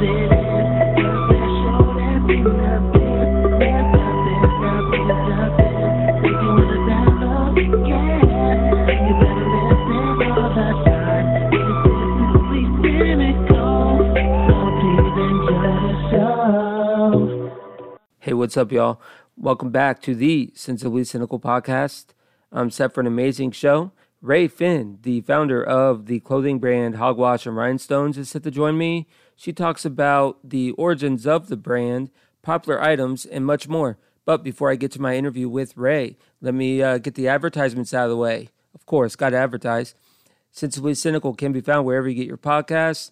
Hey, what's up, y'all? Welcome back to the Sensibly Cynical podcast. I'm set for an amazing show. Rae Finn, the founder of the clothing brand Hogwash and Rhinestones, is set to join me. She talks about the origins of the brand, popular items, and much more. But before I get to my interview with Rae, let me uh, get the advertisements out of the way. Of course, got to advertise. Sensibly Cynical can be found wherever you get your podcasts.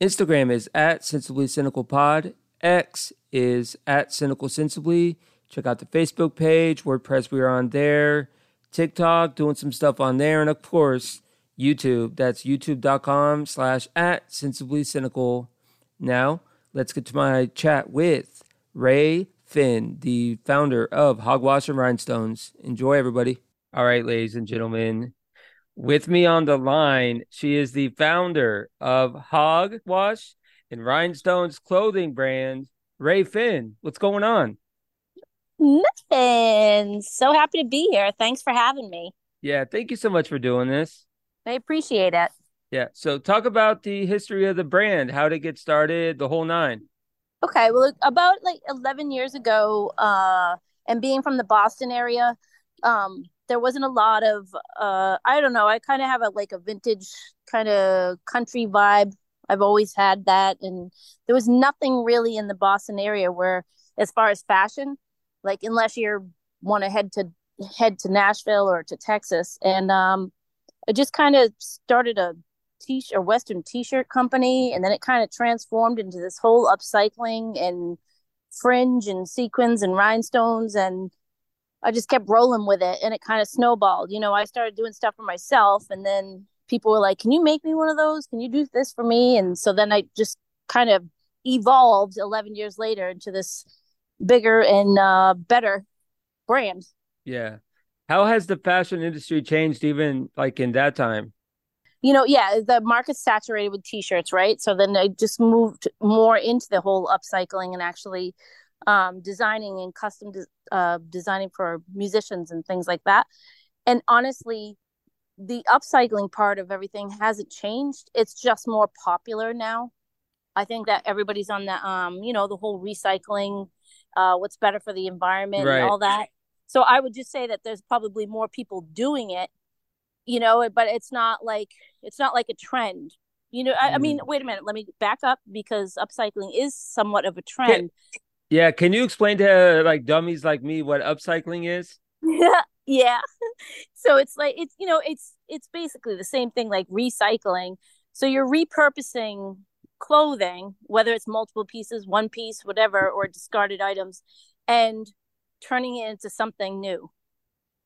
Instagram is at Sensibly Cynical Pod. X is at Cynical Sensibly. Check out the Facebook page, WordPress, we are on there. TikTok, doing some stuff on there. And of course, YouTube. That's youtube.com slash at Sensibly Cynical. Now, let's get to my chat with Rae Finn, the founder of Hogwash and Rhinestones. Enjoy, everybody. All right, ladies and gentlemen. With me on the line, she is the founder of Hogwash and Rhinestones clothing brand, Rae Finn. What's going on? Nothing. So happy to be here. Thanks for having me. Yeah, thank you so much for doing this. I appreciate it. Yeah. So talk about the history of the brand, how to get started, the whole nine. Okay. Well, about like 11 years ago, uh, and being from the Boston area, um, there wasn't a lot of, uh, I don't know, I kind of have a like a vintage kind of country vibe. I've always had that. And there was nothing really in the Boston area where, as far as fashion, like unless you want to head to head to Nashville or to Texas. And um, I just kind of started a t or Western t-shirt company, and then it kind of transformed into this whole upcycling and fringe and sequins and rhinestones and I just kept rolling with it and it kind of snowballed. You know, I started doing stuff for myself and then people were like, "Can you make me one of those? Can you do this for me?" And so then I just kind of evolved 11 years later into this bigger and uh, better brand. Yeah. How has the fashion industry changed even like in that time? You know, yeah, the market's saturated with t-shirts, right? So then I just moved more into the whole upcycling and actually um, designing and custom de- uh, designing for musicians and things like that. And honestly, the upcycling part of everything hasn't changed. It's just more popular now. I think that everybody's on the um, you know, the whole recycling uh, what's better for the environment right. and all that. So I would just say that there's probably more people doing it, you know, but it's not like it's not like a trend. You know, I, mm. I mean, mm-hmm. wait a minute, let me back up because upcycling is somewhat of a trend. Yeah, can you explain to like dummies like me what upcycling is? Yeah, yeah. So it's like it's you know it's it's basically the same thing like recycling. So you're repurposing clothing, whether it's multiple pieces, one piece, whatever, or discarded items, and turning it into something new.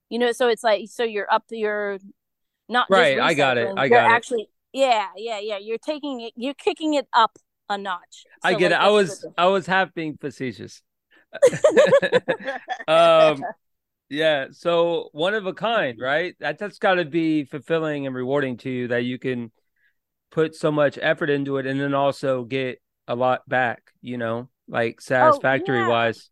You know, so it's like so you're up you're not right. I got it. I got it. Actually, yeah, yeah, yeah. You're taking it. You're kicking it up a notch. So I get like, it. I was I was half being facetious. um, yeah. So one of a kind, right? That that's got to be fulfilling and rewarding to you that you can put so much effort into it and then also get a lot back, you know, like satisfactory oh, yeah. wise.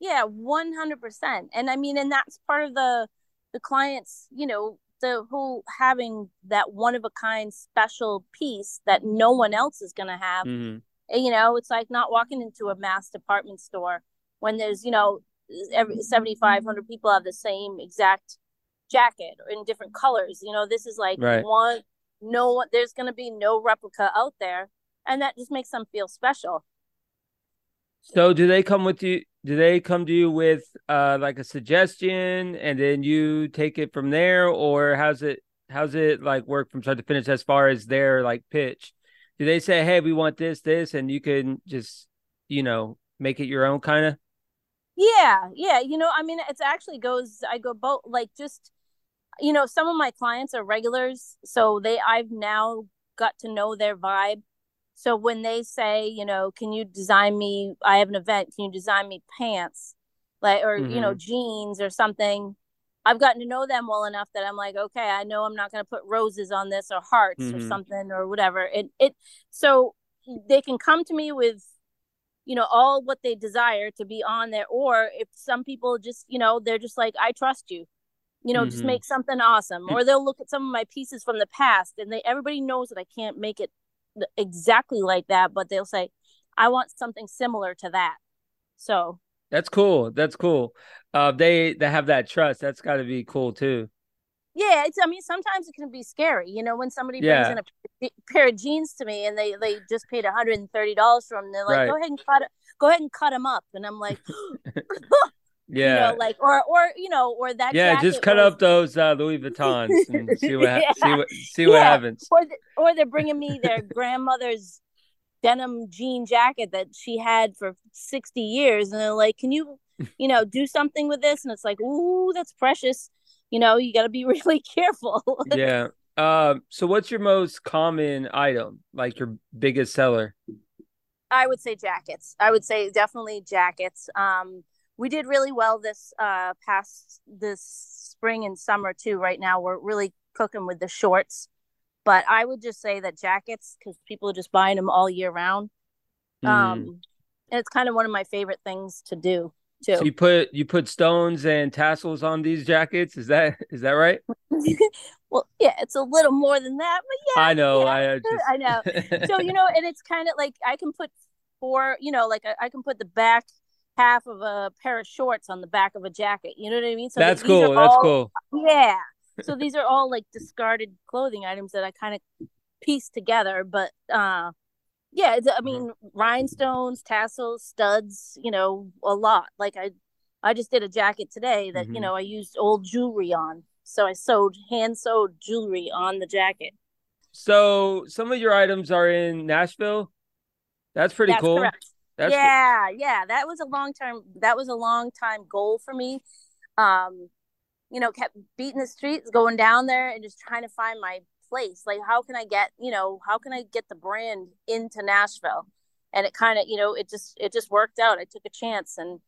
Yeah, 100%. And I mean, and that's part of the, the clients, you know, the whole having that one of a kind special piece that no one else is going to have. Mm-hmm. You know, it's like not walking into a mass department store when there's, you know, every 7,500 people have the same exact jacket in different colors. You know, this is like right. one no there's going to be no replica out there and that just makes them feel special. So do they come with you do they come to you with uh like a suggestion and then you take it from there? Or how's it how's it like work from start to finish as far as their like pitch? Do they say hey we want this this and you can just you know make it your own kind of yeah yeah you know i mean it actually goes i go both like just you know, some of my clients are regulars, so they I've now got to know their vibe. So when they say, you know, can you design me I have an event, can you design me pants? Like or mm-hmm. you know, mm-hmm. jeans or something. I've gotten to know them well enough that I'm like, okay, I know I'm not going to put roses on this or hearts mm-hmm. or something or whatever. It it so they can come to me with you know all what they desire to be on there or if some people just you know they're just like i trust you you know mm-hmm. just make something awesome or they'll look at some of my pieces from the past and they everybody knows that i can't make it exactly like that but they'll say i want something similar to that. So that's cool that's cool. Uh they they have that trust that's got to be cool too. Yeah it's i mean sometimes it can be scary you know when somebody brings in a pair of jeans to me and they they just paid $130 for them they're like right. go ahead and cut go ahead and cut them up and i'm like yeah you know, like or or you know or that yeah just cut was... up those uh, louis vuittons and see what yeah. see what see what yeah. happens or, the, or they're bringing me their grandmother's denim jean jacket that she had for 60 years and they're like can you you know do something with this and it's like ooh that's precious you know, you got to be really careful. yeah. Um, so what's your most common item, like your biggest seller? I would say jackets. I would say definitely jackets. Um, we did really well this uh past this spring and summer too. Right now, we're really cooking with the shorts, but I would just say that jackets because people are just buying them all year round. Mm. Um, and it's kind of one of my favorite things to do too. So you put you put stones and tassels on these jackets. Is that is that right? well, yeah, it's a little more than that, but yeah. I know. Yeah, I just... I know. So you know, and it's kind of like I can put four. You know, like I, I, can put the back half of a pair of shorts on the back of a jacket. You know what I mean? So that's cool. That's all, cool. Yeah. So these are all like discarded clothing items that I kind of piece together, but uh yeah i mean rhinestones tassels studs you know a lot like i i just did a jacket today that mm-hmm. you know i used old jewelry on so i sewed hand sewed jewelry on the jacket so some of your items are in nashville that's pretty that's cool correct. That's yeah yeah that was a long term that was a long time goal for me. Um you know kept beating the streets going down there and just trying to find my place. Like how can i get you know how can i get the brand into nashville? And it kind of you know it just it just worked out. I took a chance and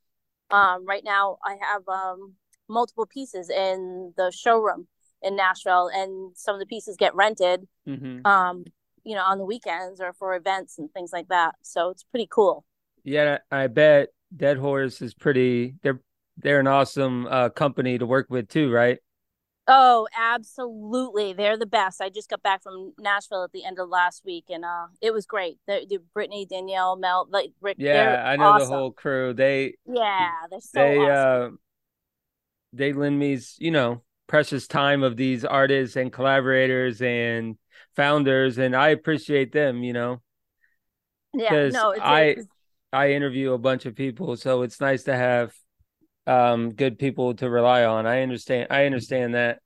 um, right now i have um, multiple pieces in the showroom in nashville and some of the pieces get rented mm-hmm. um, you know on the weekends or for events and things like that. So it's pretty cool yeah i bet dead horse is pretty they're they're an awesome uh, company to work with too right Oh, absolutely. They're the best. I just got back from Nashville at the end of last week and uh it was great. The, the Brittany, Danielle, Mel, like Rick. Yeah, I know awesome. the whole crew. They Yeah, they're so they awesome. uh they lend me, you know, precious time of these artists and collaborators and founders and I appreciate them, you know. Yeah, no, it's, I it's... I interview a bunch of people, so it's nice to have um good people to rely on. I understand I understand that.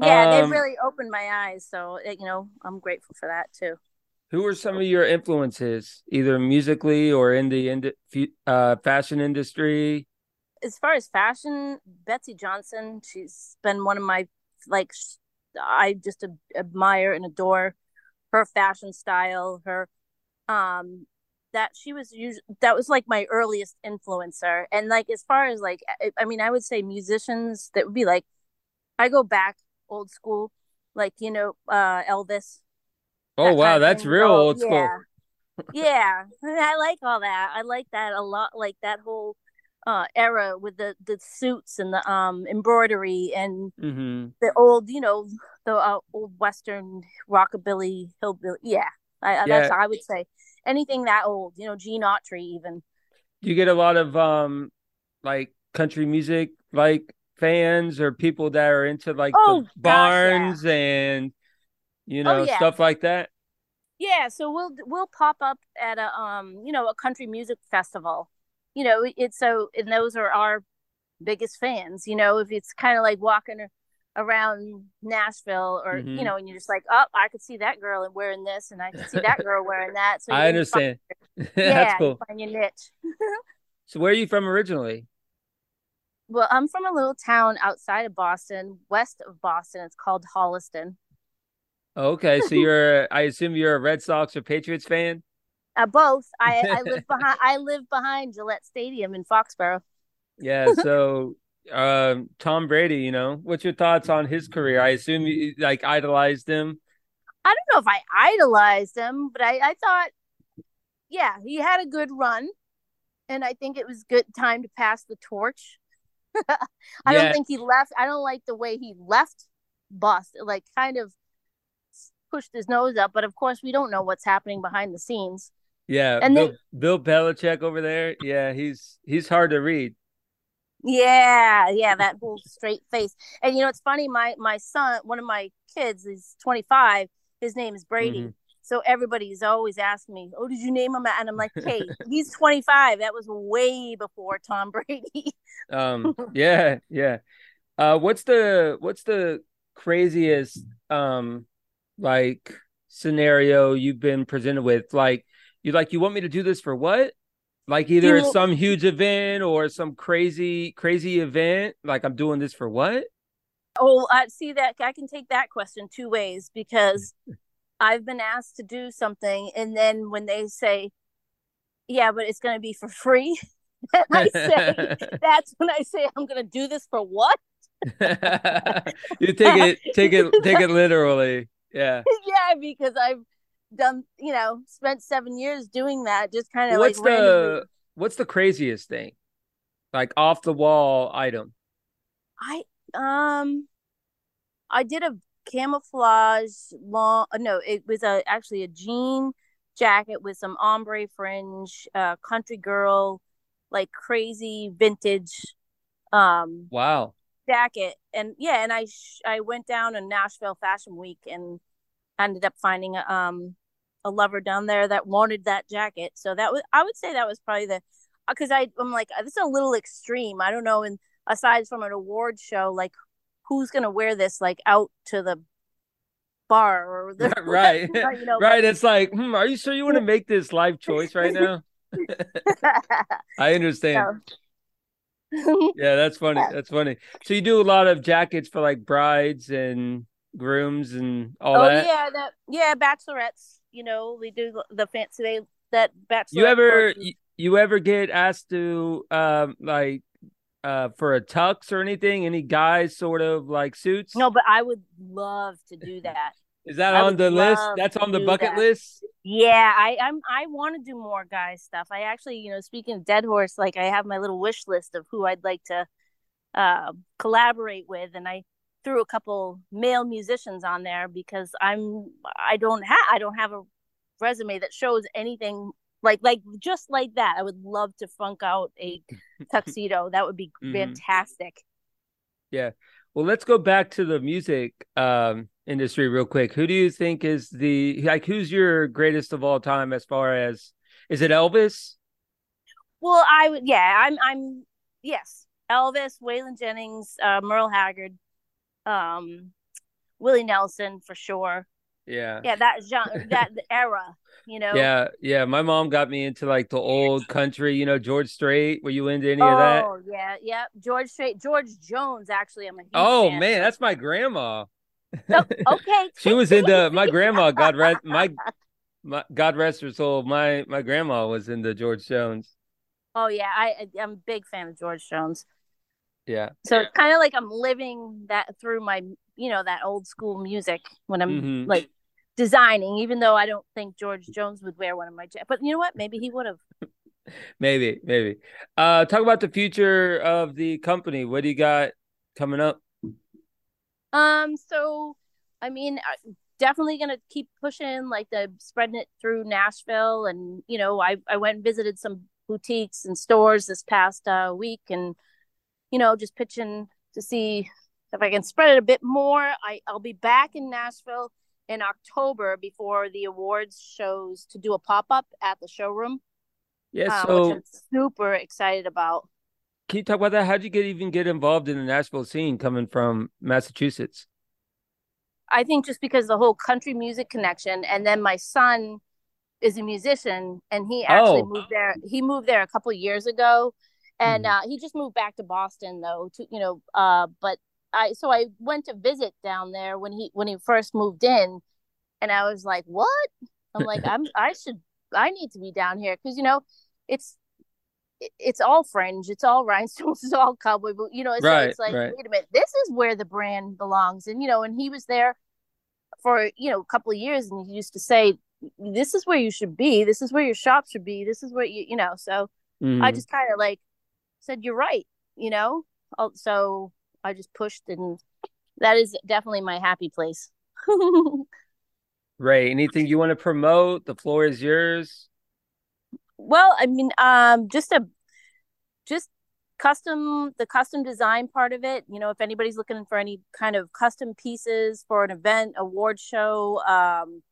Yeah, um, they really opened my eyes, so you know, I'm grateful for that too. Who are some of your influences, either musically or in the in uh, fashion industry? As far as fashion, Betsey Johnson, she's been one of my like I just admire and adore her fashion style, her um that she was usually that was like my earliest influencer and like as far as like I, I mean i would say musicians that would be like i go back old school like you know uh elvis oh wow that's real old school yeah. yeah i like all that i like that a lot like that whole uh era with the the suits and the um embroidery and mm-hmm. the old you know the uh, old western rockabilly hillbilly yeah I, yeah. that's I would say anything that old, you know, Gene Autry even. Do you get a lot of um like country music like fans or people that are into like oh, the barns gosh, yeah. and you oh, know oh, yeah. stuff like that. Yeah, so we'll we'll pop up at a um you know a country music festival. You know, it's so and those are our biggest fans. You know, if it's kind of like walking around Nashville or mm-hmm. you know, and you're just like, oh, I could see that girl wearing this, and I could see that girl wearing that. So I understand. Yeah, cool. find your niche. so where are you from originally? Well, I'm from a little town outside of Boston, west of Boston. It's called Holliston. Okay, so you're I assume you're a Red Sox or Patriots fan? Uh, both. I I live behind I live behind Gillette Stadium in Foxborough. Yeah, so um, Tom Brady, you know, what's your thoughts on his career? I assume you like idolized him. I don't know if I idolized him, but I, I thought yeah, he had a good run, and I think it was good time to pass the torch. I yeah. don't think he left. I don't like the way he left Boston, like kind of pushed his nose up. But of course, we don't know what's happening behind the scenes. Yeah, and Bill, then, Bill Belichick over there. Yeah, he's he's hard to read. Yeah, yeah, that whole straight face. And you know, it's funny. My my son, one of my kids, is twenty five. His name is Brady. Mm-hmm. So everybody's always asking me, "Oh, did you name him?" And I'm like, "Hey, he's 25. That was way before Tom Brady." um, yeah, yeah. Uh, what's the what's the craziest um like scenario you've been presented with? Like, you like you want me to do this for what? Like either you know, some huge event or some crazy crazy event. Like I'm doing this for what? Oh, I see that I can take that question two ways because I've been asked to do something, and then when they say, "Yeah, but it's going to be for free," I say, "That's when I say I'm going to do this for what?" you take it, take it, take it literally. Yeah. yeah, because I've done, you know, spent seven years doing that. Just kind of what's like the randomly. what's the craziest thing, like off the wall item? I um, I did a camouflage long uh, no it was a actually a jean jacket with some ombre fringe uh country girl like crazy vintage um wow jacket and yeah and i sh- i went down in nashville fashion week and ended up finding a, um a lover down there that wanted that jacket. So that was i would say that was probably the because i i'm like this is a little extreme. I don't know and aside from an award show like who's gonna wear this like out to the bar or the right. you know, right. It's like hmm, are you sure you want to make this life choice right now? I understand. Yeah that's funny. That's funny. So you do a lot of jackets for like brides and grooms and all oh, that? yeah that yeah bachelorettes you know we do the fancy that bachelor you ever you, you ever get asked to um like uh for a tux or anything? Any guys sort of like suits? No, but I would love to do that. Is that I on the list? That's on the bucket that. list. Yeah, I I'm I want to do more guy stuff. I actually, you know, speaking of Dead Horse, like I have my little wish list of who I'd like to uh, collaborate with, and I threw a couple male musicians on there because I'm I don't have I don't have a resume that shows anything like like just like that. I would love to funk out a tuxedo. That would be mm-hmm. fantastic. Yeah. Well let's go back to the music um industry real quick. Who do you think is the like who's your greatest of all time as far as is it elvis? Well i would yeah i'm i'm yes elvis waylon jennings uh merle haggard um willie nelson for sure. Yeah. Yeah that genre that era you know? Yeah yeah my mom got me into like the old country you know george strait were you into any oh, of that? Oh yeah yeah george strait george jones actually i'm a oh fan. man that's my grandma. Oh, okay she was into my grandma god rest my, my god rest her soul my my grandma was into george jones. Oh yeah i i'm a big fan of george jones yeah so it's kind of like i'm living that through my you know that old school music when i'm mm-hmm. like designing, even though I don't think George Jones would wear one of my jackets. But you know what? Maybe he would have. maybe, maybe. Uh, talk about the future of the company. What do you got coming up? Um, so I mean, definitely gonna keep pushing like the spreading it through Nashville, and you know, I I went and visited some boutiques and stores this past uh, week, and you know, just pitching to see if I can spread it a bit more. I I'll be back in Nashville in October before the awards shows to do a pop up at the showroom. Yeah, uh, so I'm super excited about. Can you talk about that? How'd you get even get involved in the Nashville scene coming from Massachusetts? I think just because the whole country music connection, and then my son is a musician, and he actually oh. moved there. He moved there a couple years ago, and mm. uh, he just moved back to Boston though. To you know, uh, but I so I went to visit down there when he when he first moved in, and I was like, "What?" I'm like, "I'm I should I need to be down here because you know, it's it's all fringe, it's all rhinestones, it's all cowboy. You know, it's, right, it's like, right. wait a minute, this is where the brand belongs. And you know, and he was there for you know a couple of years, and he used to say, this is where you should be. This is where your shop should be. This is where you, you know. So Mhm. I just kind of like said, you're right, you know. So I just pushed, and that is definitely my happy place. Rae, anything you want to promote? The floor is yours. well, I mean, um, just a just custom the custom design part of it. You know, if anybody's looking for any kind of custom pieces for an event, award show, um,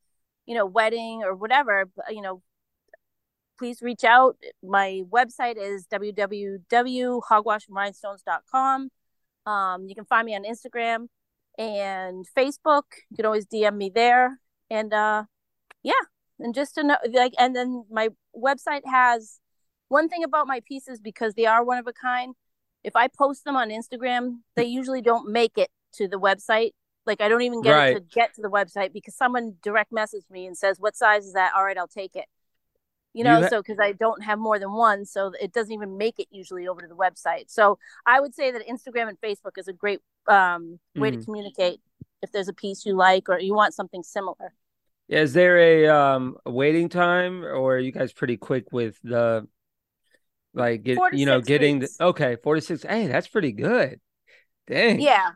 you know, wedding or whatever, you know, please reach out. My website is www.hogwashandrhinestones.com. Um, you can find me on Instagram and Facebook. You can always DM me there. And uh, yeah, and just to know, like, and then my website has one thing about my pieces because they are one of a kind. If I post them on Instagram, they usually don't make it to the website. Like I don't even get Right. it to get to the website because someone direct messaged me and says, "What size is that?" All right, I'll take it. You Do you know, ha- so because I don't have more than one, so it doesn't even make it usually over to the website. So I would say that Instagram and Facebook is a great um, way Mhm. to communicate if there's a piece you like or you want something similar. Yeah, is there a um waiting time or are you guys pretty quick with the like get you know getting the okay, four to six. Hey, that's pretty good. Dang. Yeah,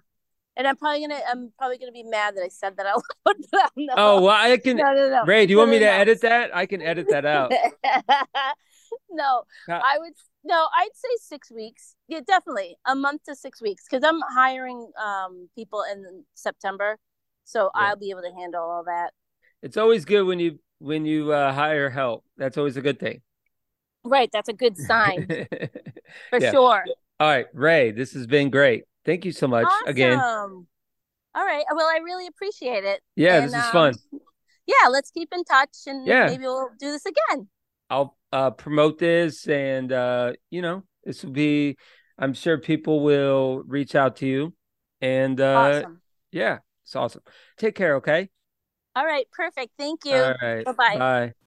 and I'm probably gonna I'm probably gonna be mad that I said that out loud. no. Oh, well, I can no, no, no. Rae, do you No, want me to edit that? I can edit that out. no, How- I would no, I'd say six weeks. Yeah, definitely a month to six weeks because I'm hiring um people in September, so Yeah. I'll be able to handle all that. It's always good when you when you uh, hire help. That's always a good thing. Right, that's a good sign for Yeah. sure. All right, Rae, this has been great. Thank you so much again. All right. Well, I really appreciate it. Yeah, And, this is um, fun. Yeah, let's keep in touch and Yeah. maybe we'll do this again. I'll uh, promote this, and uh, you know, this will be. I'm sure people will reach out to you, and uh, awesome. yeah, it's awesome. Take care, okay? All right, perfect. Thank you. All right, Bye-bye. Bye.